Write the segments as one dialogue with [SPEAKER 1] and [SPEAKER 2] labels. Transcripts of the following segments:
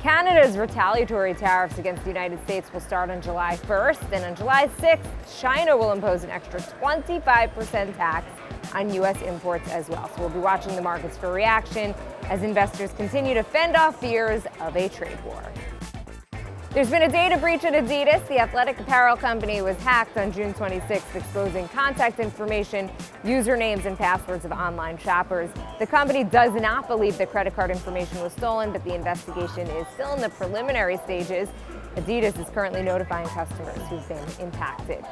[SPEAKER 1] Canada's retaliatory tariffs against the United States will start on July 1st, and on July 6th, China will impose an extra 25% tax on U.S. imports as well. So we'll be watching the markets for reaction as investors continue to fend off fears of a trade war. There's been a data breach at Adidas. The athletic apparel company was hacked on June 26th, exposing contact information, usernames, and passwords of online shoppers. The company does not believe the credit card information was stolen, but the investigation is still in the preliminary stages. Adidas is currently notifying customers who've been impacted.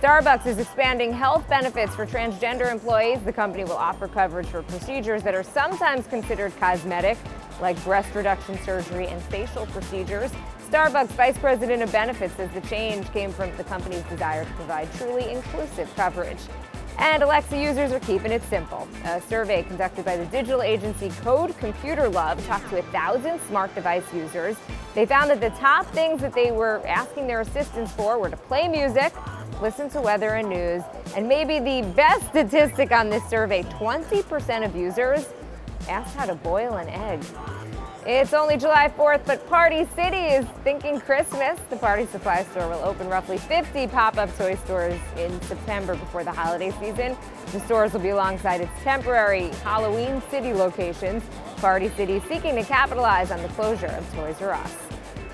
[SPEAKER 1] Starbucks is expanding health benefits for transgender employees. The company will offer coverage for procedures that are sometimes considered cosmetic, like breast reduction surgery and facial procedures. Starbucks Vice President of Benefits says the change came from the company's desire to provide truly inclusive coverage. And Alexa users are keeping it simple. A survey conducted by the digital agency Code Computerlove talked to a thousand smart device users. They found that the top things that they were asking their assistants for were to play music, listen to weather and news, and maybe the best statistic on this survey 20% of users asked how to boil an egg. It's only July 4th, but Party City is thinking Christmas. The Party Supply Store will open roughly 50 pop-up toy stores in September before the holiday season. The stores will be alongside its temporary Halloween City locations. Party City seeking to capitalize on the closure of Toys R Us.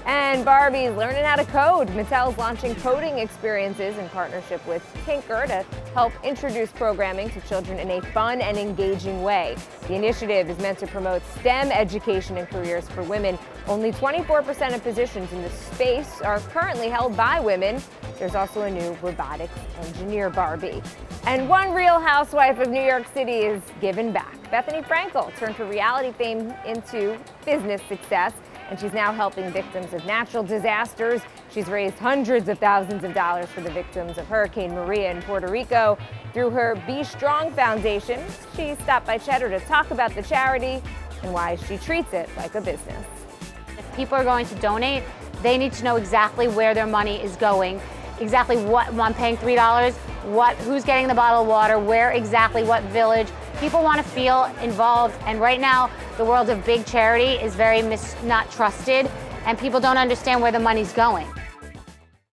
[SPEAKER 1] And Barbie's learning how to code. Mattel's launching coding experiences in partnership with Tynker to help introduce programming to children in a fun and engaging way. The initiative is meant to promote STEM education and careers for women. Only 24% of positions in the space are currently held by women. There's also a new robotics engineer Barbie. And one real housewife of New York City is giving back. Bethenny Frankel turned her reality fame into business success and she's now helping victims of natural disasters. She's raised hundreds of thousands of dollars for the victims of Hurricane Maria in Puerto Rico. Through her BStrong Foundation, she stopped by Cheddar to talk about the charity and why she treats it like a business.
[SPEAKER 2] If people are going to donate, they need to know exactly where their money is going, exactly what I'm paying $3, what who's getting the bottle of water, where exactly, what village, People want to feel involved, and right now, the world of big charity is very mis- not trusted, and people don't understand where the money's going.